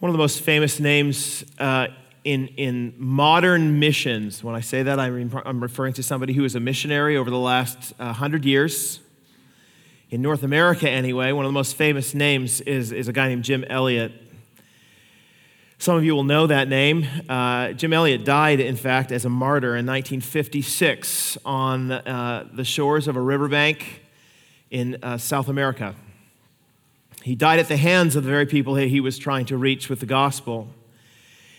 One of the most famous names uh, in, in modern missions, when I say that, I'm, I'm referring to somebody who was a missionary over the last uh, hundred years. In North America, anyway, one of the most famous names is, is a guy named Jim Elliot. Some of you will know that name. Uh, Jim Elliot died, in fact, as a martyr in 1956 on uh, the shores of a riverbank in uh, South America. He died at the hands of the very people he was trying to reach with the gospel.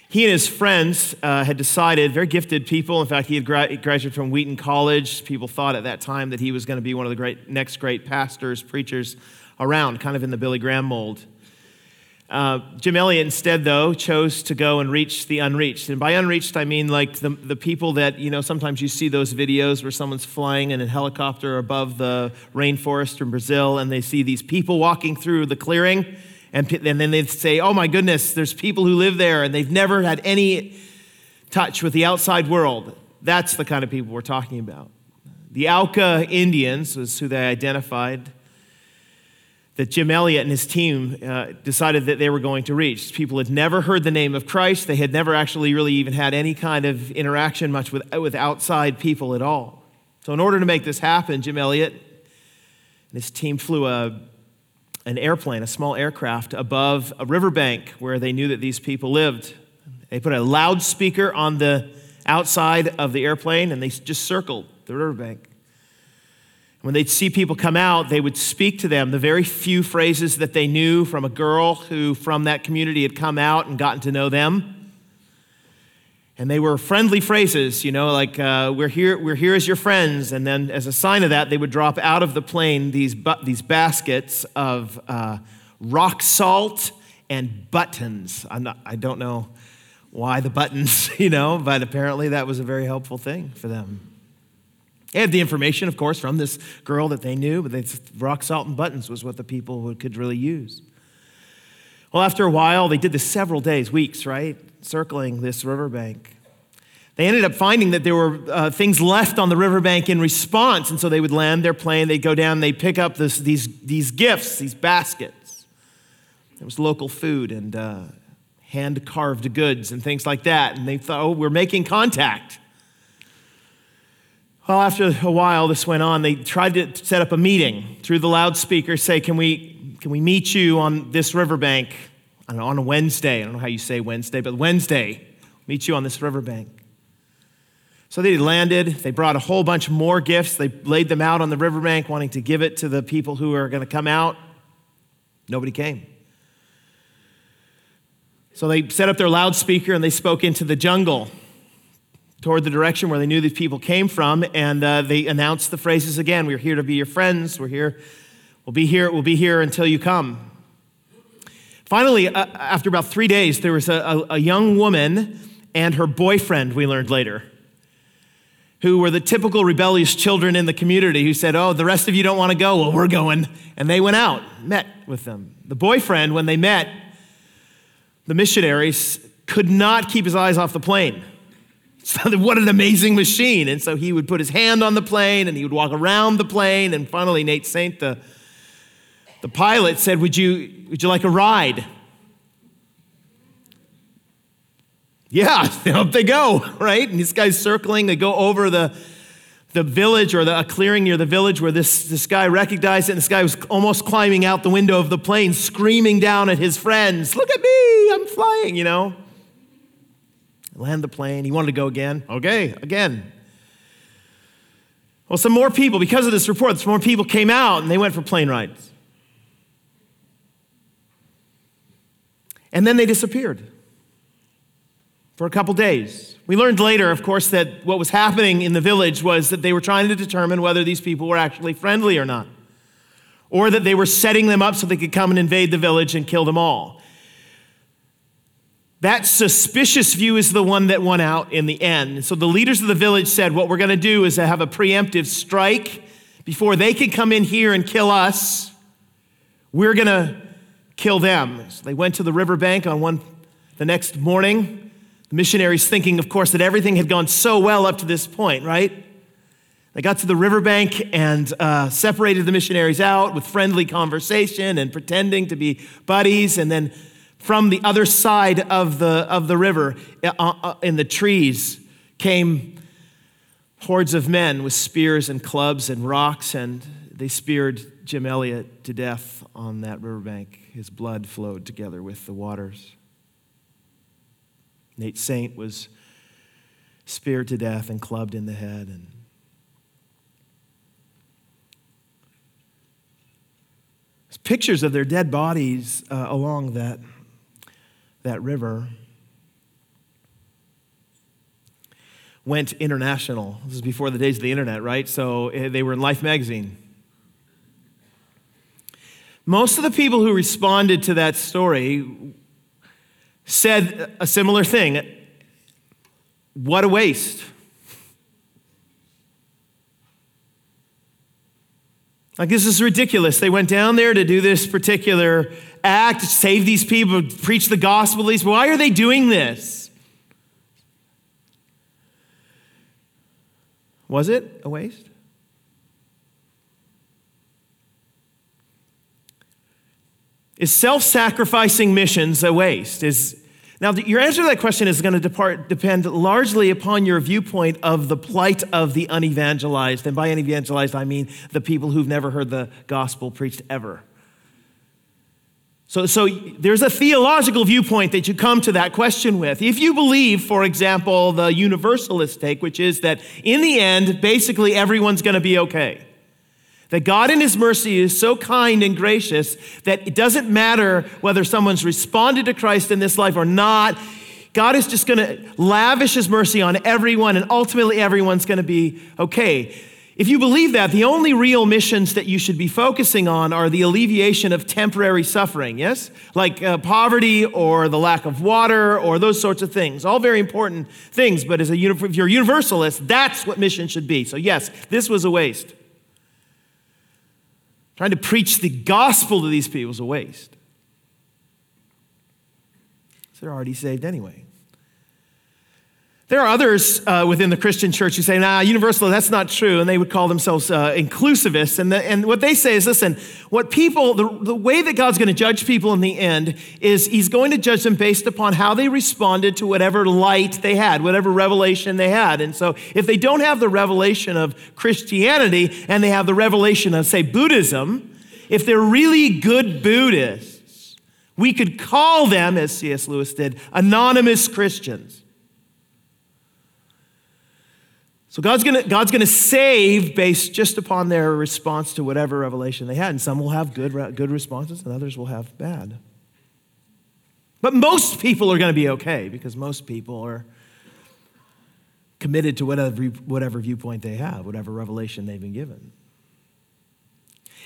He and his friends uh, had decided, very gifted people. In fact, he had gra- graduated from Wheaton College. People thought at that time that he was going to be one of the great, next great pastors, preachers around, kind of in the Billy Graham mold. Uh, Jim Elliot, instead, though, chose to go and reach the unreached. And by unreached, I mean like the, the people that, you know, sometimes you see those videos where someone's flying in a helicopter above the rainforest in Brazil and they see these people walking through the clearing. And, and then they say, oh my goodness, there's people who live there and they've never had any touch with the outside world. That's the kind of people we're talking about. The Auca Indians was who they identified that Jim Elliot and his team uh, decided that they were going to reach. People had never heard the name of Christ. They had never actually really even had any kind of interaction much with, with outside people at all. So, in order to make this happen, Jim Elliot and his team flew a, an airplane, a small aircraft, above a riverbank where they knew that these people lived. They put a loudspeaker on the outside of the airplane and they just circled the riverbank. When they'd see people come out, they would speak to them the very few phrases that they knew from a girl who from that community had come out and gotten to know them. And they were friendly phrases, you know, like, uh, we're, here, we're here as your friends. And then, as a sign of that, they would drop out of the plane these, bu- these baskets of uh, rock salt and buttons. Not, I don't know why the buttons, you know, but apparently that was a very helpful thing for them. They had the information, of course, from this girl that they knew, but rock salt and buttons was what the people could really use. Well, after a while, they did this several days, weeks, right? Circling this riverbank. They ended up finding that there were uh, things left on the riverbank in response, and so they would land their plane, they'd go down, they'd pick up this, these, these gifts, these baskets. There was local food and uh, hand carved goods and things like that, and they thought, oh, we're making contact. Well, after a while, this went on. They tried to set up a meeting through the loudspeaker, say, Can we, can we meet you on this riverbank I know, on a Wednesday? I don't know how you say Wednesday, but Wednesday, meet you on this riverbank. So they landed. They brought a whole bunch more gifts. They laid them out on the riverbank, wanting to give it to the people who are going to come out. Nobody came. So they set up their loudspeaker and they spoke into the jungle toward the direction where they knew these people came from, and uh, they announced the phrases again We're here to be your friends. We're here. We'll be here. We'll be here until you come. Finally, uh, after about three days, there was a, a, a young woman and her boyfriend, we learned later, who were the typical rebellious children in the community who said, Oh, the rest of you don't want to go. Well, we're going. And they went out, met with them. The boyfriend, when they met, the missionaries could not keep his eyes off the plane. So what an amazing machine. And so he would put his hand on the plane and he would walk around the plane. And finally, Nate Saint, the, the pilot, said, would you, would you like a ride? Yeah, up they go, right? And this guys circling, they go over the, the village or the, a clearing near the village where this, this guy recognized it. And this guy was almost climbing out the window of the plane, screaming down at his friends, Look at me, I'm flying, you know land the plane. He wanted to go again. Okay, again. Well, some more people, because of this report, some more people came out and they went for plane rides. And then they disappeared for a couple days. We learned later, of course, that what was happening in the village was that they were trying to determine whether these people were actually friendly or not, or that they were setting them up so they could come and invade the village and kill them all. That suspicious view is the one that won out in the end. So the leaders of the village said, What we're going to do is have a preemptive strike before they can come in here and kill us. We're going to kill them. So they went to the riverbank on one the next morning. The missionaries thinking, of course, that everything had gone so well up to this point, right? They got to the riverbank and uh, separated the missionaries out with friendly conversation and pretending to be buddies, and then from the other side of the, of the river uh, uh, in the trees came hordes of men with spears and clubs and rocks, and they speared Jim Elliot to death on that riverbank. His blood flowed together with the waters. Nate Saint was speared to death and clubbed in the head. And pictures of their dead bodies uh, along that, that river. Went international. This is before the days of the internet, right? So eh, they were in Life magazine. Most of the people who responded to that story said a similar thing. What a waste. Like, this is ridiculous. They went down there to do this particular act, save these people, preach the gospel to these. Why are they doing this? Was it a waste? Is self sacrificing missions a waste? Is, now, your answer to that question is going to depart, depend largely upon your viewpoint of the plight of the unevangelized. And by unevangelized, I mean the people who've never heard the gospel preached ever. So, so there's a theological viewpoint that you come to that question with. If you believe, for example, the universalist take, which is that in the end, basically everyone's going to be okay. That God in His mercy is so kind and gracious that it doesn't matter whether someone's responded to Christ in this life or not. God is just going to lavish His mercy on everyone, and ultimately everyone's going to be okay. If you believe that, the only real missions that you should be focusing on are the alleviation of temporary suffering, yes? Like uh, poverty or the lack of water or those sorts of things. All very important things, but as a, if you're a universalist, that's what mission should be. So, yes, this was a waste. Trying to preach the gospel to these people is a waste. So they're already saved anyway. There are others uh, within the Christian church who say, nah, universal, that's not true. And they would call themselves uh, inclusivists. And, the, and what they say is listen, what people, the, the way that God's going to judge people in the end is he's going to judge them based upon how they responded to whatever light they had, whatever revelation they had. And so if they don't have the revelation of Christianity and they have the revelation of, say, Buddhism, if they're really good Buddhists, we could call them, as C.S. Lewis did, anonymous Christians. So God's gonna, God's gonna save based just upon their response to whatever revelation they had. And some will have good, good responses and others will have bad. But most people are gonna be okay because most people are committed to whatever, whatever viewpoint they have, whatever revelation they've been given.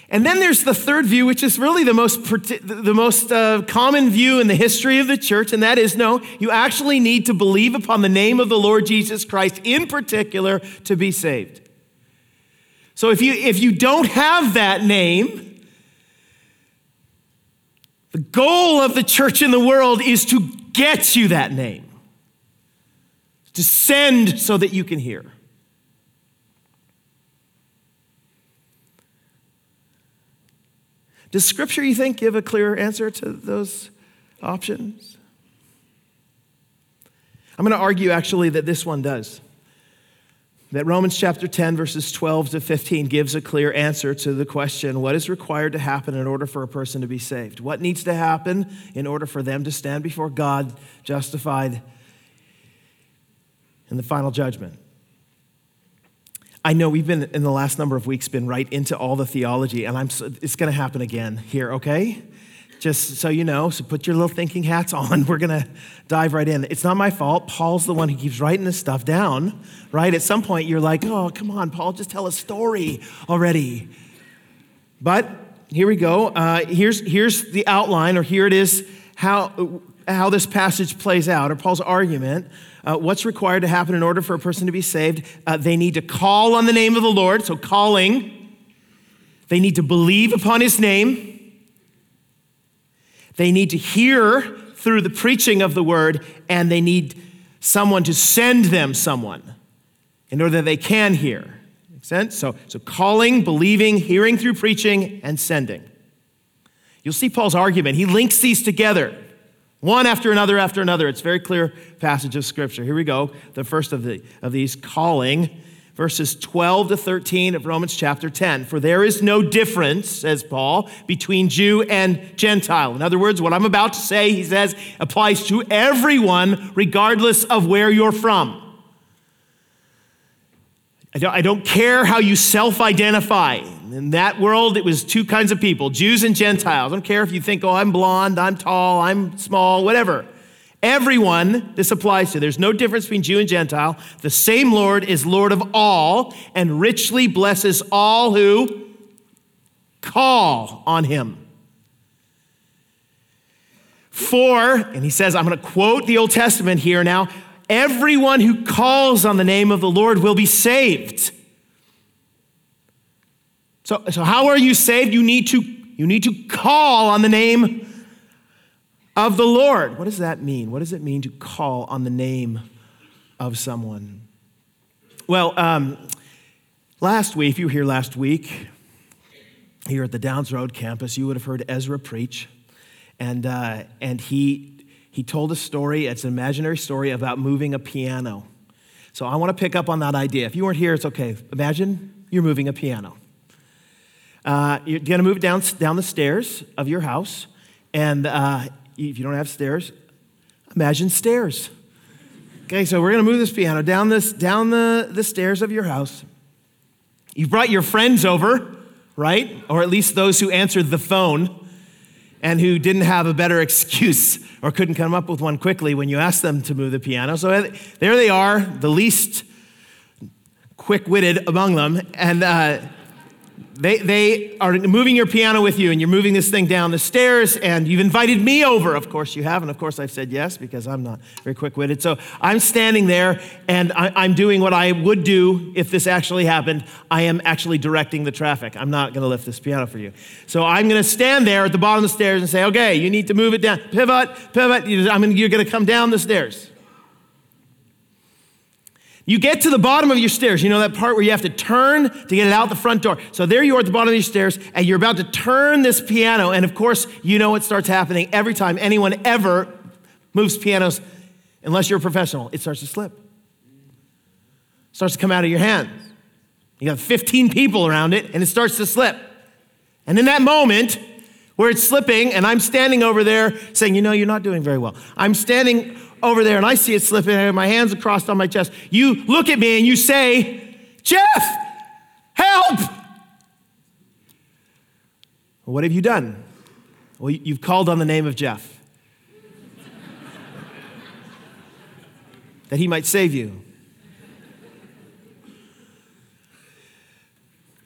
And then there's the third view, which is really the most, the most uh, common view in the history of the church, and that is no, you actually need to believe upon the name of the Lord Jesus Christ in particular to be saved. So if you, if you don't have that name, the goal of the church in the world is to get you that name, to send so that you can hear. Does Scripture, you think, give a clear answer to those options? I'm going to argue actually that this one does. That Romans chapter 10, verses 12 to 15 gives a clear answer to the question what is required to happen in order for a person to be saved? What needs to happen in order for them to stand before God justified in the final judgment? I know we've been in the last number of weeks been right into all the theology, and I'm it's going to happen again here. Okay, just so you know. So put your little thinking hats on. We're going to dive right in. It's not my fault. Paul's the one who keeps writing this stuff down. Right? At some point, you're like, oh, come on, Paul, just tell a story already. But here we go. Uh, here's here's the outline, or here it is. How how this passage plays out, or Paul's argument uh, what's required to happen in order for a person to be saved. Uh, they need to call on the name of the Lord, so calling. They need to believe upon his name. They need to hear through the preaching of the word, and they need someone to send them someone in order that they can hear. Make sense? So, so calling, believing, hearing through preaching, and sending. You'll see Paul's argument. He links these together. One after another after another. It's very clear passage of Scripture. Here we go. The first of, the, of these calling, verses 12 to 13 of Romans chapter 10. For there is no difference, says Paul, between Jew and Gentile. In other words, what I'm about to say, he says, applies to everyone, regardless of where you're from. I don't, I don't care how you self identify. In that world, it was two kinds of people Jews and Gentiles. I don't care if you think, oh, I'm blonde, I'm tall, I'm small, whatever. Everyone this applies to. There's no difference between Jew and Gentile. The same Lord is Lord of all and richly blesses all who call on him. For, and he says, I'm going to quote the Old Testament here now everyone who calls on the name of the Lord will be saved. So, so how are you saved? You need to, you need to call on the name of the Lord. What does that mean? What does it mean to call on the name of someone? Well, um, last week, if you were here last week, here at the Downs Road campus, you would have heard Ezra preach. And, uh, and he he told a story, it's an imaginary story about moving a piano. So I want to pick up on that idea. If you weren't here, it's okay. Imagine you're moving a piano. Uh, you're going to move down, down the stairs of your house, and uh, if you don't have stairs, imagine stairs. Okay, so we're going to move this piano down, this, down the, the stairs of your house. You've brought your friends over, right? Or at least those who answered the phone and who didn't have a better excuse or couldn't come up with one quickly when you asked them to move the piano. So there they are, the least quick witted among them. And uh, they, they are moving your piano with you, and you're moving this thing down the stairs, and you've invited me over. Of course, you have, and of course, I've said yes because I'm not very quick witted. So I'm standing there, and I, am doing what I would do if this actually happened. I am actually directing the traffic. I'm not going to lift this piano for you. So I'm going to stand there at the bottom of the stairs and say, okay, you need to move it down. Pivot, pivot. You're going to come down the stairs. You get to the bottom of your stairs, you know that part where you have to turn to get it out the front door. So there you are at the bottom of your stairs, and you're about to turn this piano. And of course, you know what starts happening every time anyone ever moves pianos, unless you're a professional, it starts to slip. It starts to come out of your hands. You got 15 people around it, and it starts to slip. And in that moment, where it's slipping, and I'm standing over there saying, You know, you're not doing very well. I'm standing over there and I see it slipping, and my hands are crossed on my chest. You look at me and you say, Jeff, help! What have you done? Well, you've called on the name of Jeff that he might save you.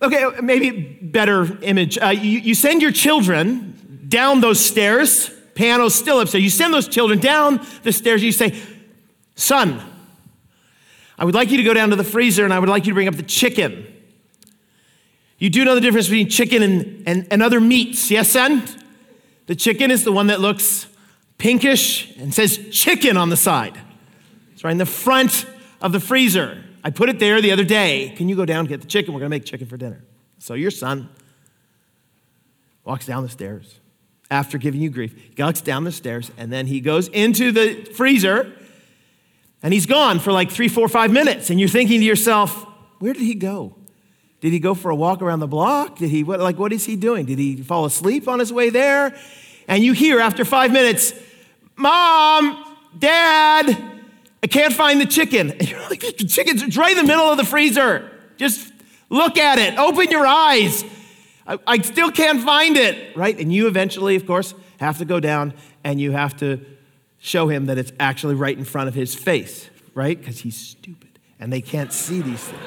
Okay, maybe better image. Uh, you, you send your children down those stairs piano's still upstairs. You send those children down the stairs. You say, Son, I would like you to go down to the freezer and I would like you to bring up the chicken. You do know the difference between chicken and, and, and other meats, yes, son? The chicken is the one that looks pinkish and says chicken on the side. It's right in the front of the freezer. I put it there the other day. Can you go down and get the chicken? We're going to make chicken for dinner. So your son walks down the stairs after giving you grief. He walks down the stairs and then he goes into the freezer and he's gone for like three, four, five minutes. And you're thinking to yourself, where did he go? Did he go for a walk around the block? Did he, what, like, what is he doing? Did he fall asleep on his way there? And you hear after five minutes, Mom, Dad, I can't find the chicken. And you're like, the chicken's right in the middle of the freezer. Just look at it, open your eyes. I, I still can't find it, right? And you eventually, of course, have to go down and you have to show him that it's actually right in front of his face, right? Because he's stupid and they can't see these things.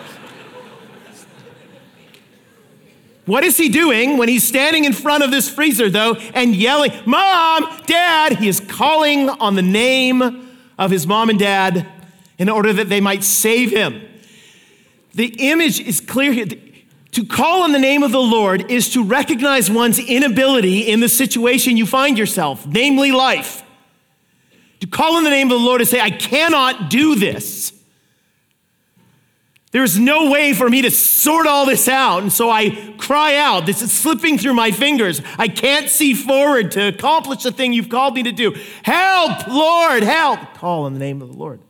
What is he doing when he's standing in front of this freezer, though, and yelling, Mom, Dad? He is calling on the name of his mom and dad in order that they might save him. The image is clear here. To call on the name of the Lord is to recognize one's inability in the situation you find yourself, namely life. To call on the name of the Lord and say, I cannot do this. There's no way for me to sort all this out. And so I cry out. This is slipping through my fingers. I can't see forward to accomplish the thing you've called me to do. Help, Lord, help. Call on the name of the Lord.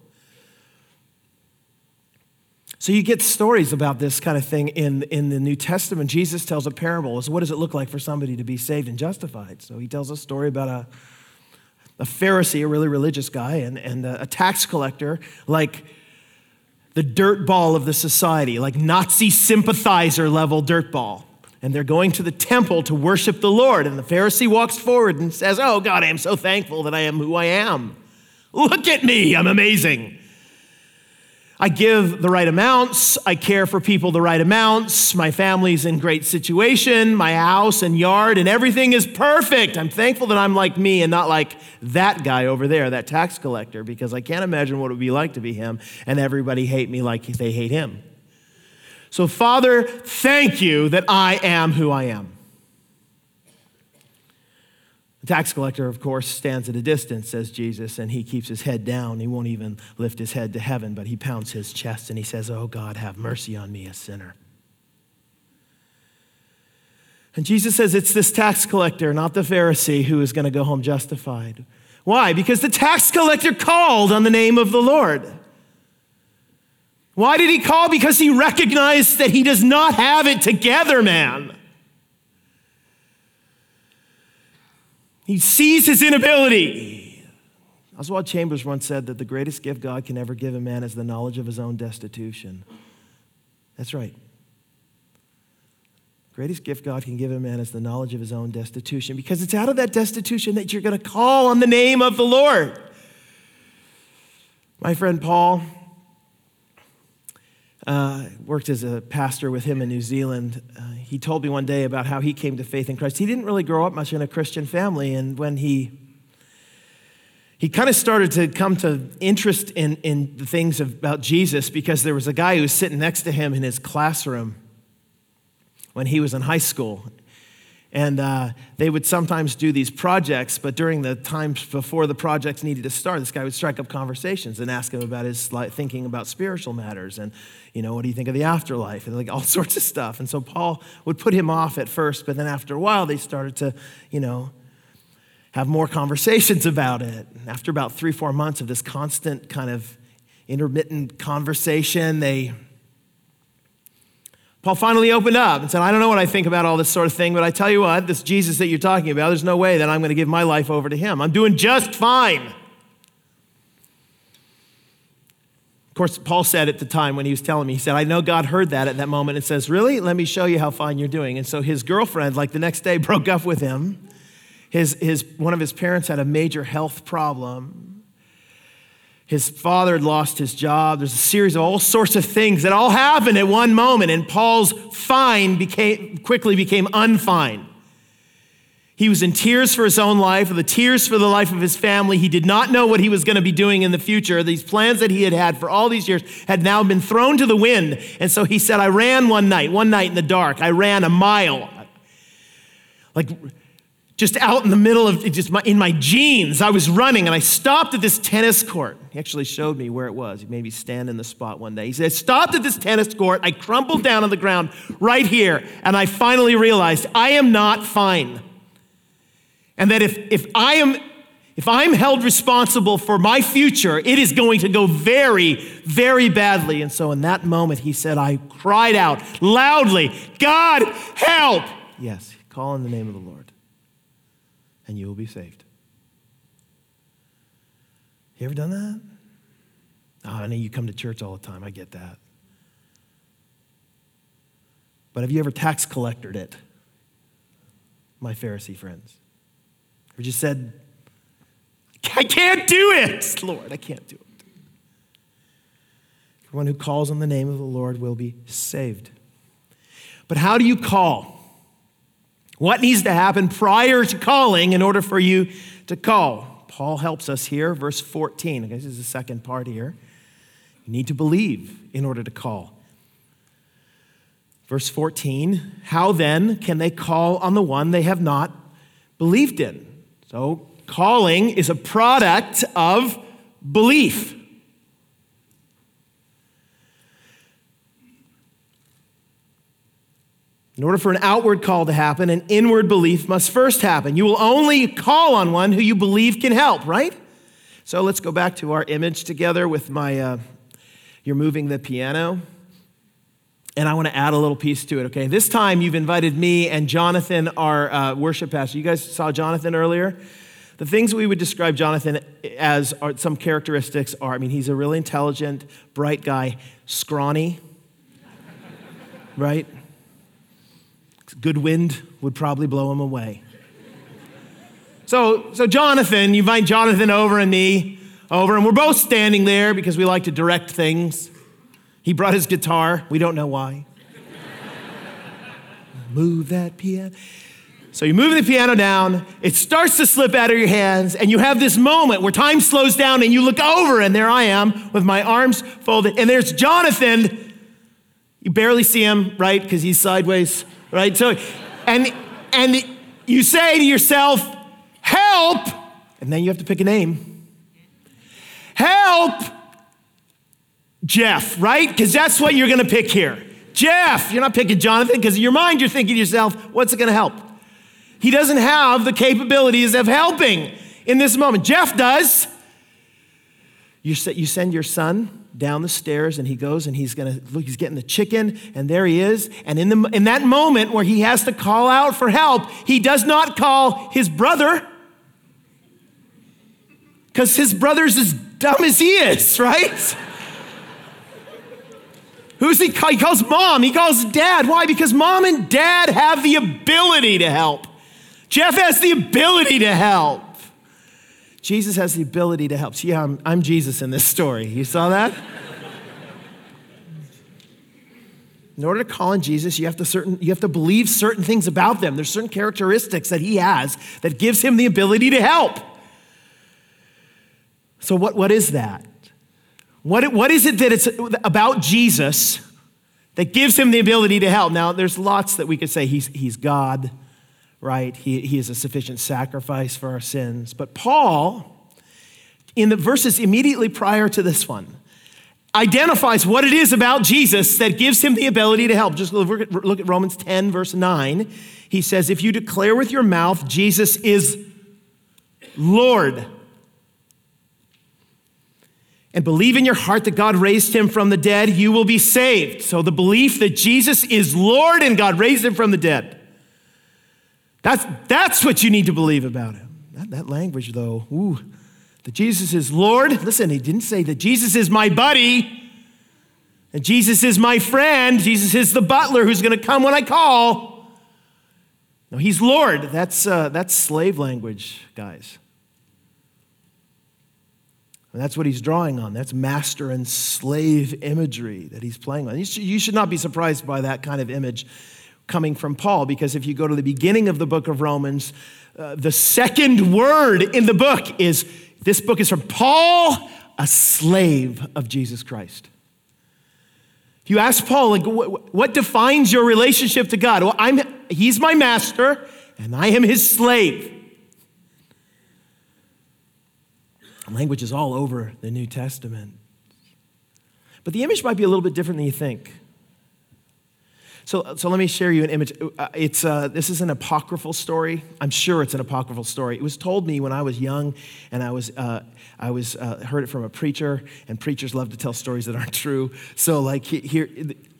So you get stories about this kind of thing in, in the New Testament. Jesus tells a parable. So what does it look like for somebody to be saved and justified? So he tells a story about a, a Pharisee, a really religious guy, and, and a, a tax collector, like the dirt ball of the society, like Nazi sympathizer level dirt ball. And they're going to the temple to worship the Lord. And the Pharisee walks forward and says, Oh, God, I am so thankful that I am who I am. Look at me, I'm amazing. I give the right amounts. I care for people the right amounts. My family's in great situation. My house and yard and everything is perfect. I'm thankful that I'm like me and not like that guy over there, that tax collector, because I can't imagine what it would be like to be him and everybody hate me like they hate him. So, Father, thank you that I am who I am. The tax collector, of course, stands at a distance, says Jesus, and he keeps his head down. He won't even lift his head to heaven, but he pounds his chest and he says, Oh God, have mercy on me, a sinner. And Jesus says it's this tax collector, not the Pharisee, who is going to go home justified. Why? Because the tax collector called on the name of the Lord. Why did he call? Because he recognized that he does not have it together, man. He sees his inability. Oswald Chambers once said that the greatest gift God can ever give a man is the knowledge of his own destitution. That's right. Greatest gift God can give a man is the knowledge of his own destitution because it's out of that destitution that you're going to call on the name of the Lord. My friend Paul uh, worked as a pastor with him in New Zealand. Uh, he told me one day about how he came to faith in Christ. He didn't really grow up much in a Christian family, and when he he kind of started to come to interest in, in the things about Jesus because there was a guy who was sitting next to him in his classroom when he was in high school. And uh, they would sometimes do these projects, but during the times before the projects needed to start, this guy would strike up conversations and ask him about his thinking about spiritual matters and, you know, what do you think of the afterlife and like all sorts of stuff. And so Paul would put him off at first, but then after a while, they started to, you know, have more conversations about it. After about three, four months of this constant kind of intermittent conversation, they Paul finally opened up and said, I don't know what I think about all this sort of thing, but I tell you what, this Jesus that you're talking about, there's no way that I'm going to give my life over to him. I'm doing just fine. Of course, Paul said at the time when he was telling me, he said, I know God heard that at that moment and says, Really? Let me show you how fine you're doing. And so his girlfriend, like the next day, broke up with him. His, his, one of his parents had a major health problem. His father had lost his job. There's a series of all sorts of things that all happened at one moment, and Paul's fine became, quickly became unfine. He was in tears for his own life, the tears for the life of his family. He did not know what he was going to be doing in the future. These plans that he had had for all these years had now been thrown to the wind. And so he said, I ran one night, one night in the dark. I ran a mile. Like just out in the middle of just my, in my jeans. I was running and I stopped at this tennis court. He actually showed me where it was. He made me stand in the spot one day. He said, stopped at this tennis court. I crumpled down on the ground right here. And I finally realized I am not fine. And that if, if I am if I'm held responsible for my future, it is going to go very, very badly. And so in that moment, he said, I cried out loudly, God, help! Yes, call in the name of the Lord and you will be saved. You ever done that? Oh, I know you come to church all the time. I get that. But have you ever tax collected it? My Pharisee friends. Or just said, I can't do it, Lord, I can't do it. Everyone who calls on the name of the Lord will be saved. But how do you call? What needs to happen prior to calling in order for you to call? Paul helps us here, verse 14. Okay, this is the second part here. You need to believe in order to call. Verse 14 How then can they call on the one they have not believed in? So, calling is a product of belief. In order for an outward call to happen, an inward belief must first happen. You will only call on one who you believe can help, right? So let's go back to our image together with my, uh, you're moving the piano. And I want to add a little piece to it, okay? This time you've invited me and Jonathan, our uh, worship pastor. You guys saw Jonathan earlier? The things we would describe Jonathan as are some characteristics are I mean, he's a really intelligent, bright guy, scrawny, right? Good wind would probably blow him away. So, so Jonathan, you invite Jonathan over and me over, and we're both standing there because we like to direct things. He brought his guitar. We don't know why. Move that piano. So you move the piano down, it starts to slip out of your hands, and you have this moment where time slows down and you look over, and there I am with my arms folded, and there's Jonathan. You barely see him, right? Because he's sideways, right? So, and and you say to yourself, help, and then you have to pick a name. Help, Jeff, right? Because that's what you're gonna pick here. Jeff, you're not picking Jonathan, because in your mind you're thinking to yourself, what's it gonna help? He doesn't have the capabilities of helping in this moment. Jeff does. You, you send your son down the stairs and he goes and he's gonna look, he's getting the chicken, and there he is. And in, the, in that moment where he has to call out for help, he does not call his brother because his brother's as dumb as he is, right? Who's he? He calls mom. He calls dad. Why? Because mom and dad have the ability to help. Jeff has the ability to help. Jesus has the ability to help. Yeah, I'm, I'm Jesus in this story. You saw that? In order to call on Jesus, you have to certain you have to believe certain things about them. There's certain characteristics that he has that gives him the ability to help. So what, what is that? What, what is it that it's about Jesus that gives him the ability to help? Now, there's lots that we could say. He's, he's God right? He, he is a sufficient sacrifice for our sins. But Paul, in the verses immediately prior to this one, identifies what it is about Jesus that gives him the ability to help. Just look at Romans 10, verse 9. He says, If you declare with your mouth Jesus is Lord, and believe in your heart that God raised him from the dead, you will be saved. So the belief that Jesus is Lord and God raised him from the dead that's, that's what you need to believe about him. That, that language, though, ooh, that Jesus is Lord. Listen, he didn't say that Jesus is my buddy, and Jesus is my friend. Jesus is the butler who's going to come when I call. No, he's Lord. That's, uh, that's slave language, guys. And that's what he's drawing on. That's master and slave imagery that he's playing on. You should not be surprised by that kind of image coming from Paul, because if you go to the beginning of the book of Romans, uh, the second word in the book is this book is from Paul, a slave of Jesus Christ. You ask Paul, like, what, what defines your relationship to God? Well, I'm, he's my master, and I am his slave. Language is all over the New Testament. But the image might be a little bit different than you think. So, so let me share you an image. Uh, it's, uh, this is an apocryphal story. I'm sure it's an apocryphal story. It was told me when I was young, and I was, uh, I was uh, heard it from a preacher, and preachers love to tell stories that aren't true. So, like here,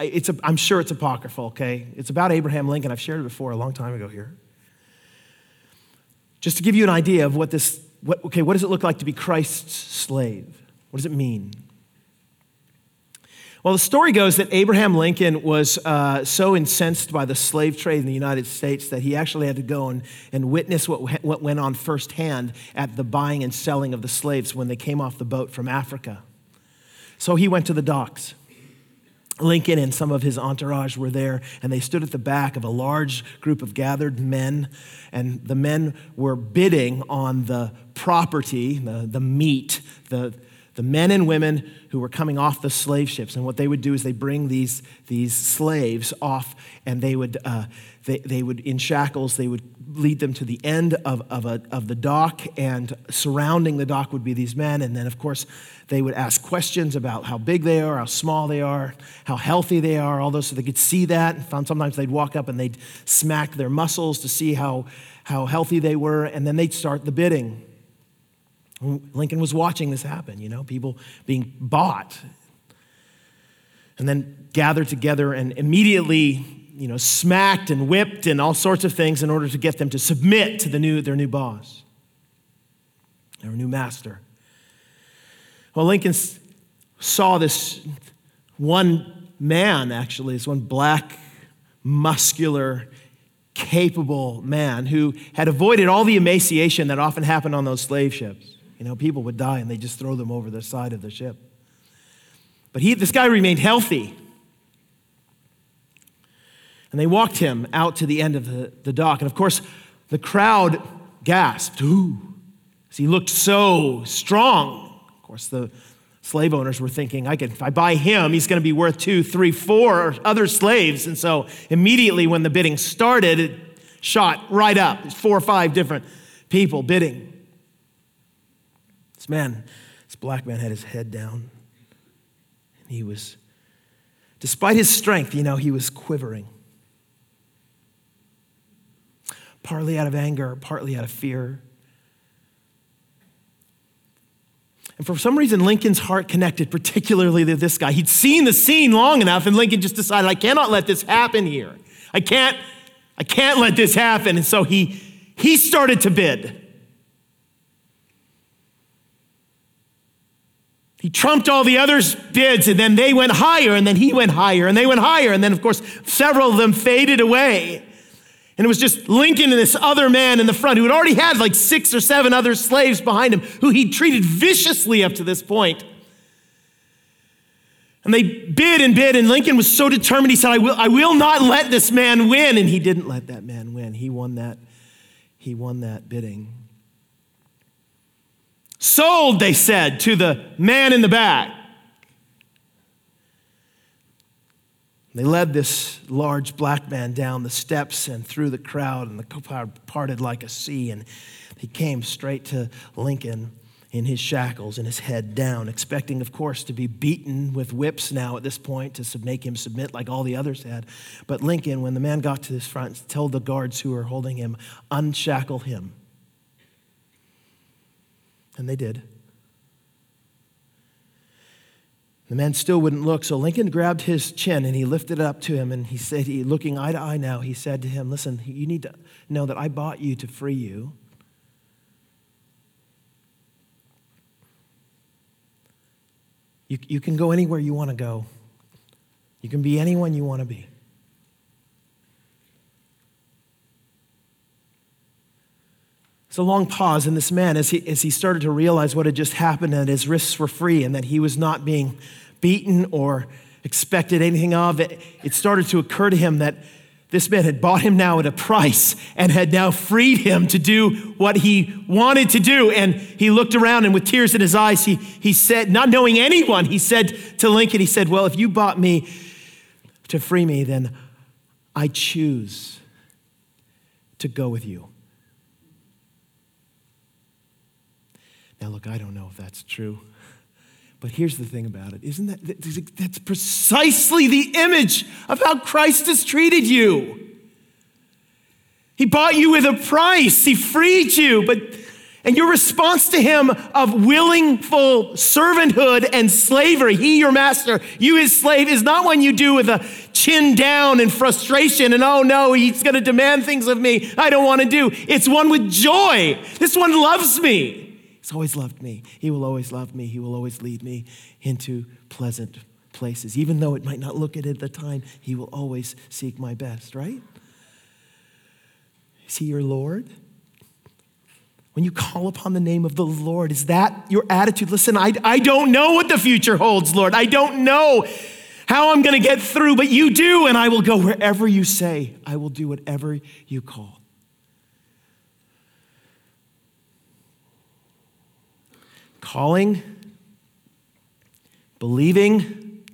it's a, I'm sure it's apocryphal. Okay, it's about Abraham Lincoln. I've shared it before a long time ago here. Just to give you an idea of what this, what, okay, what does it look like to be Christ's slave? What does it mean? Well, the story goes that Abraham Lincoln was uh, so incensed by the slave trade in the United States that he actually had to go and, and witness what, what went on firsthand at the buying and selling of the slaves when they came off the boat from Africa. So he went to the docks. Lincoln and some of his entourage were there, and they stood at the back of a large group of gathered men, and the men were bidding on the property, the, the meat, the, the men and women who were coming off the slave ships. And what they would do is they bring these, these slaves off, and they would, uh, they, they would, in shackles, they would lead them to the end of, of, a, of the dock, and surrounding the dock would be these men. And then, of course, they would ask questions about how big they are, how small they are, how healthy they are, all those, so they could see that. And sometimes they'd walk up and they'd smack their muscles to see how, how healthy they were, and then they'd start the bidding. Lincoln was watching this happen, you know, people being bought and then gathered together and immediately, you know, smacked and whipped and all sorts of things in order to get them to submit to the new, their new boss, their new master. Well, Lincoln saw this one man, actually, this one black, muscular, capable man who had avoided all the emaciation that often happened on those slave ships. You know, people would die and they just throw them over the side of the ship. But he, this guy remained healthy. And they walked him out to the end of the, the dock. And of course, the crowd gasped, Ooh, he looked so strong. Of course, the slave owners were thinking, I could, if I buy him, he's going to be worth two, three, four other slaves. And so immediately when the bidding started, it shot right up. Four or five different people bidding. This man, this black man had his head down. And he was, despite his strength, you know, he was quivering. Partly out of anger, partly out of fear. And for some reason, Lincoln's heart connected particularly to this guy. He'd seen the scene long enough, and Lincoln just decided, I cannot let this happen here. I can't, I can't let this happen. And so he, he started to bid. He trumped all the others' bids, and then they went higher, and then he went higher, and they went higher, and then, of course, several of them faded away. And it was just Lincoln and this other man in the front who had already had like six or seven other slaves behind him who he'd treated viciously up to this point. And they bid and bid, and Lincoln was so determined, he said, I will, I will not let this man win. And he didn't let that man win. He won that, he won that bidding. Sold, they said, to the man in the back. They led this large black man down the steps and through the crowd, and the crowd parted like a sea. And he came straight to Lincoln in his shackles and his head down, expecting, of course, to be beaten with whips now at this point to make him submit like all the others had. But Lincoln, when the man got to his front, told the guards who were holding him, unshackle him. And they did. The man still wouldn't look, so Lincoln grabbed his chin and he lifted it up to him and he said, he, looking eye to eye now, he said to him, Listen, you need to know that I bought you to free you. You, you can go anywhere you want to go, you can be anyone you want to be. It's a long pause in this man as he, as he started to realize what had just happened and his wrists were free and that he was not being beaten or expected anything of. It, it started to occur to him that this man had bought him now at a price and had now freed him to do what he wanted to do. And he looked around and with tears in his eyes, he, he said, not knowing anyone, he said to Lincoln, he said, Well, if you bought me to free me, then I choose to go with you. Now, look, I don't know if that's true. But here's the thing about it. Isn't that that's precisely the image of how Christ has treated you? He bought you with a price. He freed you, but and your response to him of willingful servanthood and slavery, he your master, you his slave, is not one you do with a chin down and frustration and oh no, he's going to demand things of me I don't want to do. It's one with joy. This one loves me. He's always loved me. He will always love me. He will always lead me into pleasant places. Even though it might not look it at the time, He will always seek my best, right? Is He your Lord? When you call upon the name of the Lord, is that your attitude? Listen, I, I don't know what the future holds, Lord. I don't know how I'm going to get through, but you do, and I will go wherever you say. I will do whatever you call. Calling believing.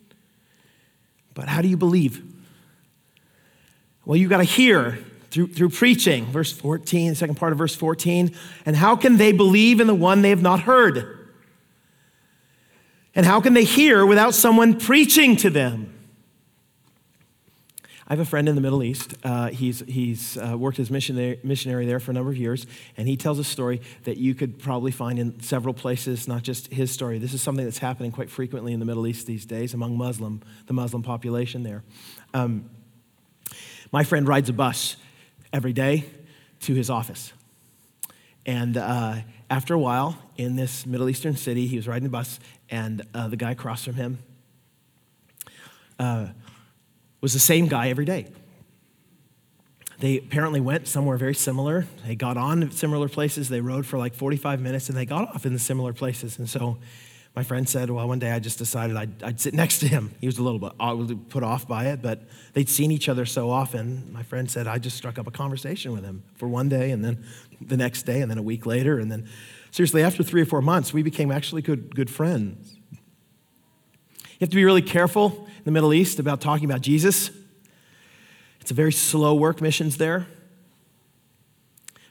But how do you believe? Well, you've got to hear through, through preaching. Verse 14, the second part of verse 14. And how can they believe in the one they have not heard? And how can they hear without someone preaching to them? I have a friend in the Middle East. Uh, he's he's uh, worked as missionary, missionary there for a number of years, and he tells a story that you could probably find in several places, not just his story. This is something that's happening quite frequently in the Middle East these days among Muslim, the Muslim population there. Um, my friend rides a bus every day to his office. And uh, after a while, in this Middle Eastern city, he was riding a bus, and uh, the guy across from him uh, was the same guy every day. They apparently went somewhere very similar. They got on similar places. They rode for like 45 minutes and they got off in the similar places. And so my friend said, Well, one day I just decided I'd, I'd sit next to him. He was a little bit put off by it, but they'd seen each other so often. My friend said, I just struck up a conversation with him for one day and then the next day and then a week later. And then, seriously, after three or four months, we became actually good, good friends. You have to be really careful the Middle East about talking about Jesus. It's a very slow work missions there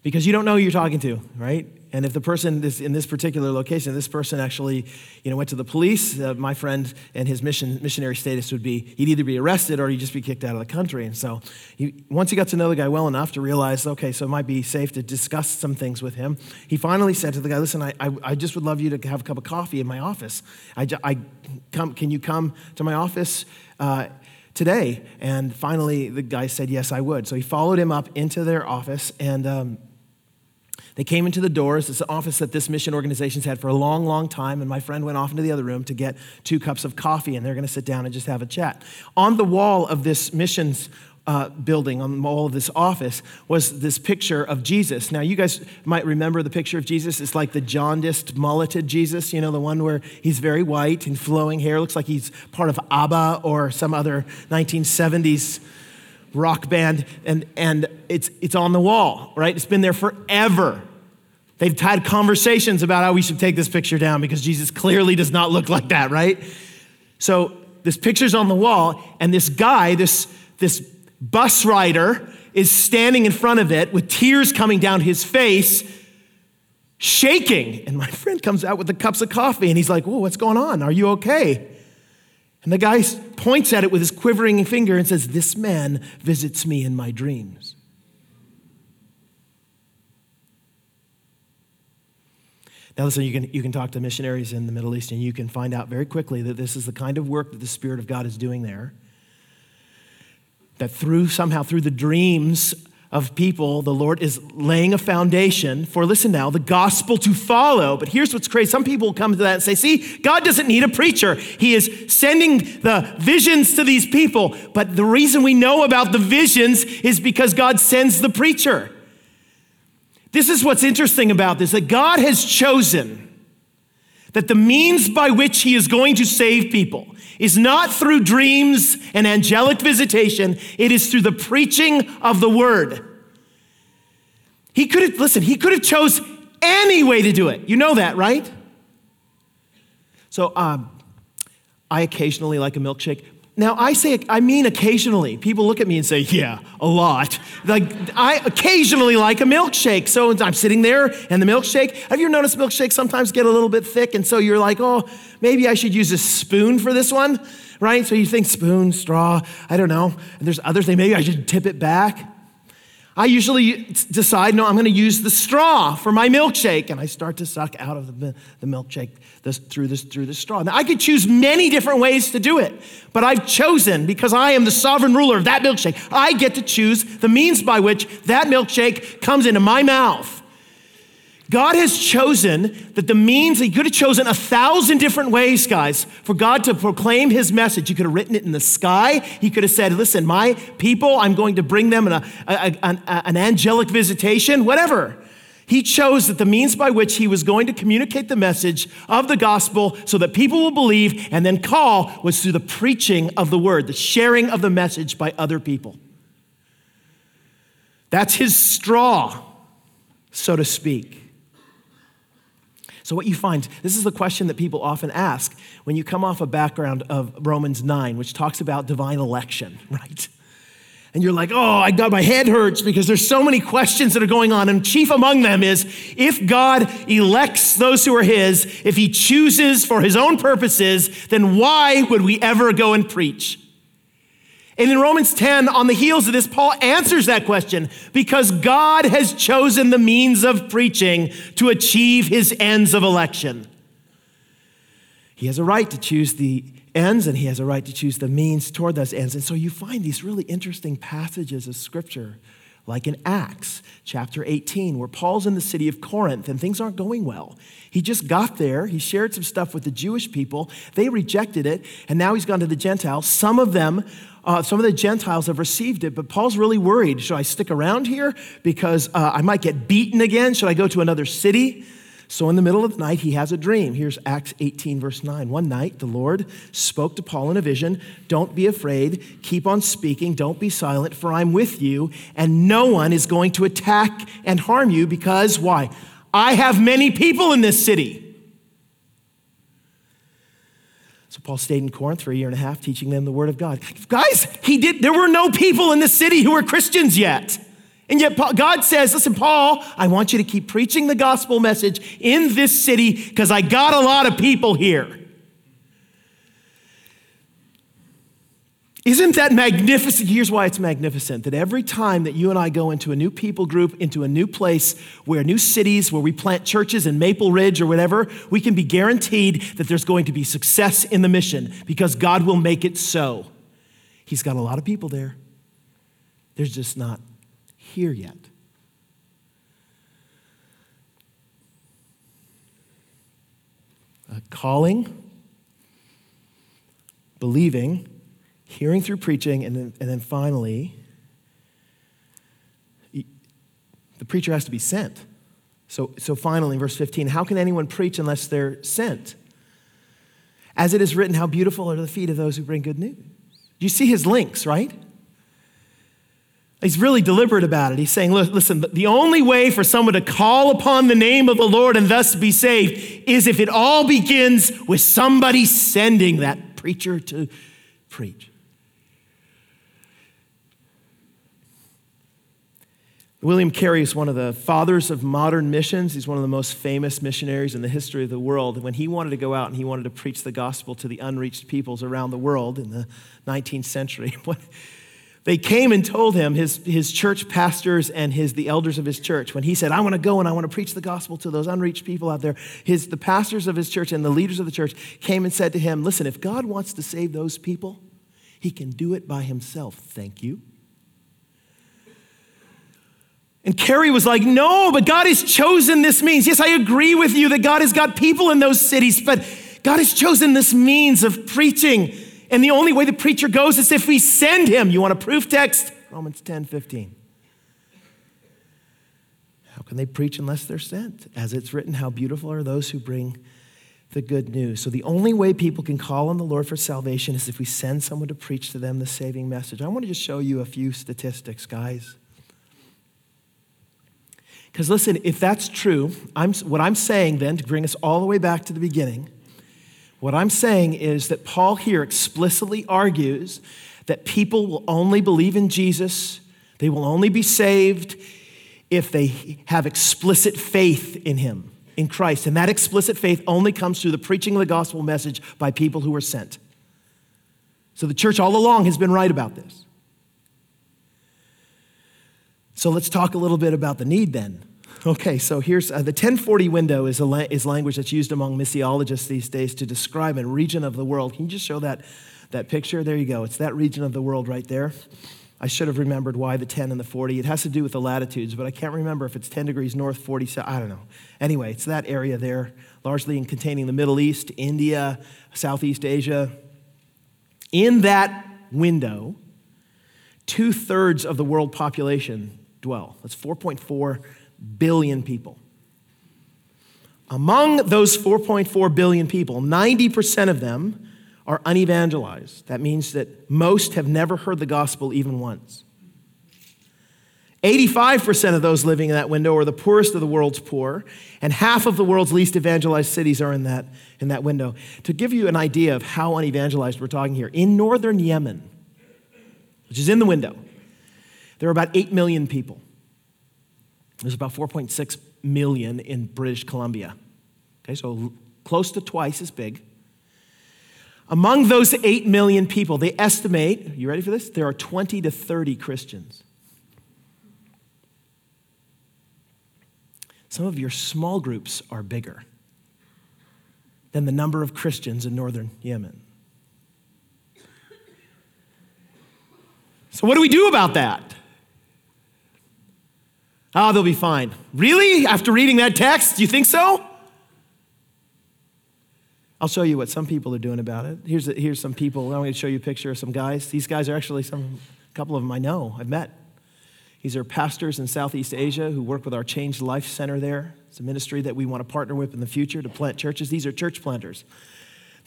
because you don't know who you're talking to, right? And if the person is in this particular location, this person actually, you know, went to the police, uh, my friend and his mission, missionary status would be he'd either be arrested or he'd just be kicked out of the country. And so, he, once he got to know the guy well enough to realize, okay, so it might be safe to discuss some things with him, he finally said to the guy, "Listen, I, I, I just would love you to have a cup of coffee in my office. I, I come, can you come to my office?" Uh, today. And finally, the guy said, Yes, I would. So he followed him up into their office, and um, they came into the doors. It's an office that this mission organization's had for a long, long time. And my friend went off into the other room to get two cups of coffee, and they're going to sit down and just have a chat. On the wall of this missions uh, building, on the wall of this office, was this picture of Jesus. Now, you guys might remember the picture of Jesus. It's like the jaundiced, mulleted Jesus, you know, the one where he's very white and flowing hair, looks like he's part of ABBA or some other 1970s rock band, and, and it's, it's on the wall, right? It's been there forever. They've had conversations about how we should take this picture down because Jesus clearly does not look like that, right? So this picture's on the wall, and this guy, this, this bus rider, is standing in front of it with tears coming down his face, shaking. And my friend comes out with the cups of coffee, and he's like, Whoa, what's going on? Are you okay? And the guy points at it with his quivering finger and says, This man visits me in my dreams. Now, listen, you can, you can talk to missionaries in the Middle East and you can find out very quickly that this is the kind of work that the Spirit of God is doing there. That through, somehow, through the dreams of people, the Lord is laying a foundation for, listen now, the gospel to follow. But here's what's crazy. Some people come to that and say, see, God doesn't need a preacher. He is sending the visions to these people. But the reason we know about the visions is because God sends the preacher. This is what's interesting about this that God has chosen that the means by which He is going to save people is not through dreams and angelic visitation, it is through the preaching of the word. He could have, listen, he could have chose any way to do it. You know that, right? So um, I occasionally like a milkshake. Now, I say, I mean occasionally. People look at me and say, yeah, a lot. Like, I occasionally like a milkshake. So I'm sitting there and the milkshake, have you noticed milkshakes sometimes get a little bit thick? And so you're like, oh, maybe I should use a spoon for this one, right? So you think spoon, straw, I don't know. And there's others, they maybe I should tip it back. I usually decide, no, I'm going to use the straw for my milkshake, and I start to suck out of the, the milkshake through, this, through the straw. Now, I could choose many different ways to do it, but I've chosen, because I am the sovereign ruler of that milkshake, I get to choose the means by which that milkshake comes into my mouth. God has chosen that the means, He could have chosen a thousand different ways, guys, for God to proclaim His message. He could have written it in the sky. He could have said, Listen, my people, I'm going to bring them a, a, a, an angelic visitation, whatever. He chose that the means by which He was going to communicate the message of the gospel so that people will believe and then call was through the preaching of the word, the sharing of the message by other people. That's His straw, so to speak. So, what you find, this is the question that people often ask when you come off a background of Romans 9, which talks about divine election, right? And you're like, oh, I got my head hurts because there's so many questions that are going on. And chief among them is if God elects those who are his, if he chooses for his own purposes, then why would we ever go and preach? And in Romans 10, on the heels of this, Paul answers that question because God has chosen the means of preaching to achieve his ends of election. He has a right to choose the ends and he has a right to choose the means toward those ends. And so you find these really interesting passages of scripture, like in Acts chapter 18, where Paul's in the city of Corinth and things aren't going well. He just got there, he shared some stuff with the Jewish people, they rejected it, and now he's gone to the Gentiles. Some of them uh, some of the Gentiles have received it, but Paul's really worried. Should I stick around here because uh, I might get beaten again? Should I go to another city? So, in the middle of the night, he has a dream. Here's Acts 18, verse 9. One night, the Lord spoke to Paul in a vision Don't be afraid. Keep on speaking. Don't be silent, for I'm with you, and no one is going to attack and harm you because, why? I have many people in this city. So Paul stayed in Corinth for a year and a half teaching them the word of God. Guys, he did there were no people in the city who were Christians yet. And yet God says, listen, Paul, I want you to keep preaching the gospel message in this city because I got a lot of people here. Isn't that magnificent? Here's why it's magnificent that every time that you and I go into a new people group, into a new place, where new cities, where we plant churches in Maple Ridge or whatever, we can be guaranteed that there's going to be success in the mission because God will make it so. He's got a lot of people there. There's just not here yet. A calling, believing, hearing through preaching, and then, and then finally, the preacher has to be sent. So, so finally, verse 15, how can anyone preach unless they're sent? As it is written, how beautiful are the feet of those who bring good news. You see his links, right? He's really deliberate about it. He's saying, listen, the only way for someone to call upon the name of the Lord and thus be saved is if it all begins with somebody sending that preacher to preach. William Carey is one of the fathers of modern missions. He's one of the most famous missionaries in the history of the world. When he wanted to go out and he wanted to preach the gospel to the unreached peoples around the world in the 19th century, they came and told him, his, his church pastors and his, the elders of his church, when he said, I want to go and I want to preach the gospel to those unreached people out there, his, the pastors of his church and the leaders of the church came and said to him, Listen, if God wants to save those people, he can do it by himself. Thank you. And Carey was like, No, but God has chosen this means. Yes, I agree with you that God has got people in those cities, but God has chosen this means of preaching. And the only way the preacher goes is if we send him. You want a proof text? Romans 10 15. How can they preach unless they're sent? As it's written, how beautiful are those who bring the good news. So the only way people can call on the Lord for salvation is if we send someone to preach to them the saving message. I want to just show you a few statistics, guys. Because listen, if that's true, I'm, what I'm saying then, to bring us all the way back to the beginning, what I'm saying is that Paul here explicitly argues that people will only believe in Jesus, they will only be saved if they have explicit faith in him, in Christ. And that explicit faith only comes through the preaching of the gospel message by people who are sent. So the church all along has been right about this. So let's talk a little bit about the need then. Okay, so here's uh, the 1040 window is, a la- is language that's used among missiologists these days to describe a region of the world. Can you just show that, that picture? There you go. It's that region of the world right there. I should have remembered why the 10 and the 40. It has to do with the latitudes, but I can't remember if it's 10 degrees north, 40 south. I don't know. Anyway, it's that area there, largely in containing the Middle East, India, Southeast Asia. In that window, two thirds of the world population dwell. That's 4.4 billion people. Among those 4.4 billion people, 90% of them are unevangelized. That means that most have never heard the gospel even once. 85% of those living in that window are the poorest of the world's poor, and half of the world's least evangelized cities are in that, in that window. To give you an idea of how unevangelized we're talking here, in northern Yemen, which is in the window, there are about 8 million people. There's about 4.6 million in British Columbia. Okay, so close to twice as big. Among those 8 million people, they estimate, you ready for this? There are 20 to 30 Christians. Some of your small groups are bigger than the number of Christians in northern Yemen. So, what do we do about that? Oh, they'll be fine. Really? After reading that text, do you think so? I'll show you what some people are doing about it. Here's, a, here's some people. I'm going to show you a picture of some guys. These guys are actually some, a couple of them I know, I've met. These are pastors in Southeast Asia who work with our Changed Life Center there. It's a ministry that we want to partner with in the future to plant churches. These are church planters.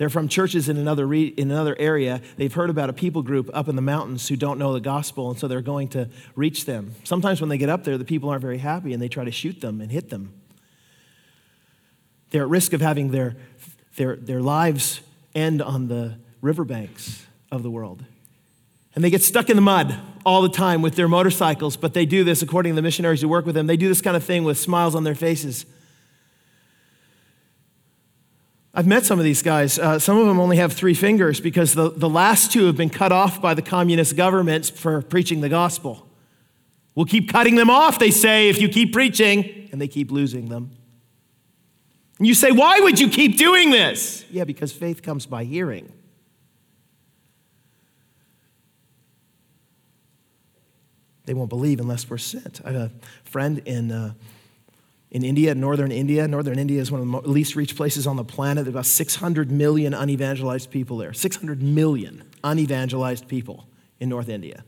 They're from churches in another, re- in another area. They've heard about a people group up in the mountains who don't know the gospel, and so they're going to reach them. Sometimes when they get up there, the people aren't very happy and they try to shoot them and hit them. They're at risk of having their, their, their lives end on the riverbanks of the world. And they get stuck in the mud all the time with their motorcycles, but they do this, according to the missionaries who work with them, they do this kind of thing with smiles on their faces. I've met some of these guys. Uh, some of them only have three fingers because the, the last two have been cut off by the communist governments for preaching the gospel. We'll keep cutting them off, they say, if you keep preaching, and they keep losing them. And you say, why would you keep doing this? Yeah, because faith comes by hearing. They won't believe unless we're sent. I have a friend in, uh, in India, northern India. Northern India is one of the least reached places on the planet. There's about 600 million unevangelized people there. 600 million unevangelized people in North India.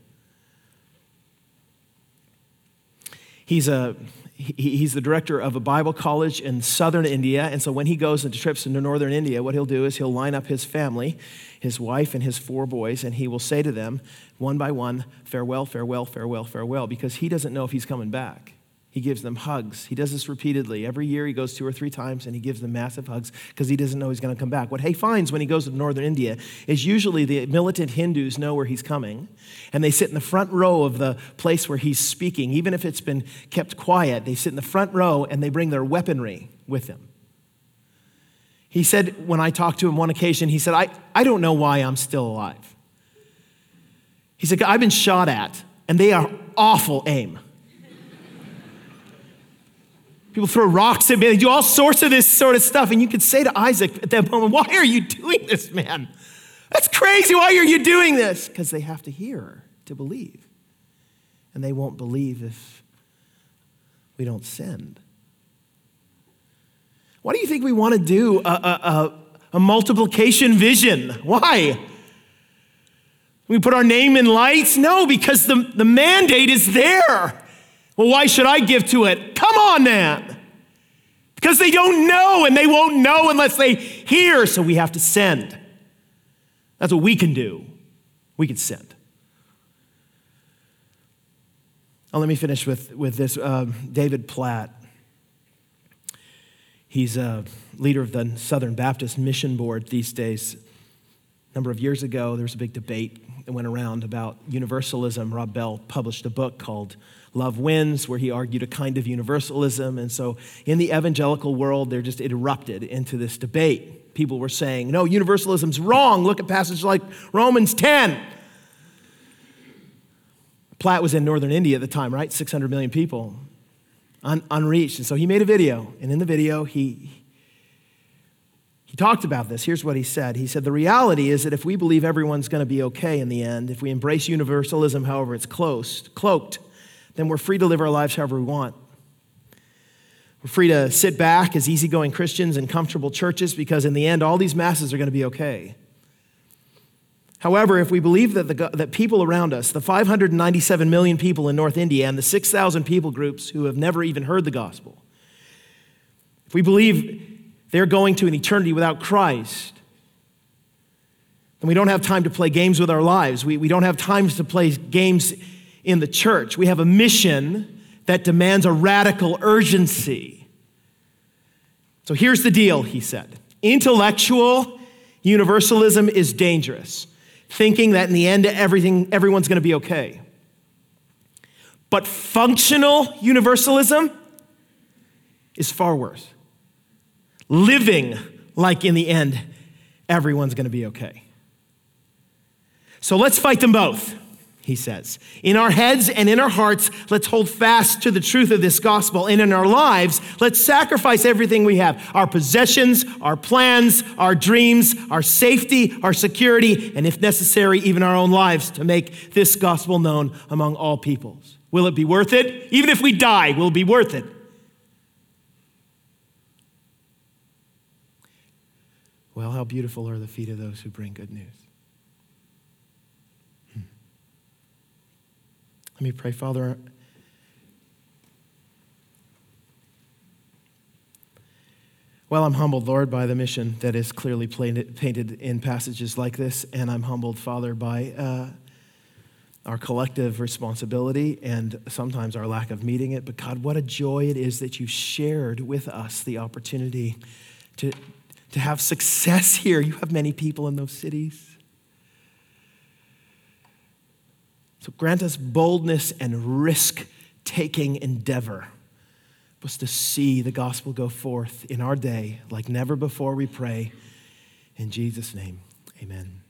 He's a he's the director of a Bible college in southern India. And so when he goes into trips into northern India, what he'll do is he'll line up his family, his wife and his four boys, and he will say to them, one by one, farewell, farewell, farewell, farewell, because he doesn't know if he's coming back. He gives them hugs. He does this repeatedly. Every year he goes two or three times and he gives them massive hugs because he doesn't know he's going to come back. What he finds when he goes to northern India is usually the militant Hindus know where he's coming and they sit in the front row of the place where he's speaking. Even if it's been kept quiet, they sit in the front row and they bring their weaponry with them. He said, when I talked to him one occasion, he said, I, I don't know why I'm still alive. He said, I've been shot at and they are awful aim. People throw rocks at me. They do all sorts of this sort of stuff. And you could say to Isaac at that moment, Why are you doing this, man? That's crazy. Why are you doing this? Because they have to hear to believe. And they won't believe if we don't send. Why do you think we want to do a, a, a, a multiplication vision? Why? We put our name in lights? No, because the, the mandate is there. Well, why should I give to it? Come on, man. Because they don't know and they won't know unless they hear, so we have to send. That's what we can do. We can send. Oh, let me finish with, with this. Um, David Platt. He's a leader of the Southern Baptist Mission Board these days. A number of years ago, there was a big debate that went around about universalism. Rob Bell published a book called Love Wins, where he argued a kind of universalism. And so in the evangelical world, they're just erupted into this debate. People were saying, no, universalism's wrong. Look at passages like Romans 10. Platt was in northern India at the time, right? 600 million people, un- unreached. And so he made a video. And in the video, he, he talked about this. Here's what he said He said, The reality is that if we believe everyone's going to be okay in the end, if we embrace universalism, however it's close, cloaked, then we're free to live our lives however we want. We're free to sit back as easygoing Christians in comfortable churches because, in the end, all these masses are going to be okay. However, if we believe that, the, that people around us, the 597 million people in North India and the 6,000 people groups who have never even heard the gospel, if we believe they're going to an eternity without Christ, then we don't have time to play games with our lives. We, we don't have time to play games in the church. We have a mission that demands a radical urgency. So here's the deal, he said. Intellectual universalism is dangerous, thinking that in the end everything everyone's going to be okay. But functional universalism is far worse. Living like in the end everyone's going to be okay. So let's fight them both he says. In our heads and in our hearts, let's hold fast to the truth of this gospel. And in our lives, let's sacrifice everything we have our possessions, our plans, our dreams, our safety, our security, and if necessary, even our own lives to make this gospel known among all peoples. Will it be worth it? Even if we die, will it be worth it? Well, how beautiful are the feet of those who bring good news. Let me pray, Father. Well, I'm humbled, Lord, by the mission that is clearly painted in passages like this, and I'm humbled, Father, by uh, our collective responsibility and sometimes our lack of meeting it. But God, what a joy it is that you shared with us the opportunity to, to have success here. You have many people in those cities. So grant us boldness and risk taking endeavor was to see the gospel go forth in our day like never before, we pray. In Jesus' name, amen.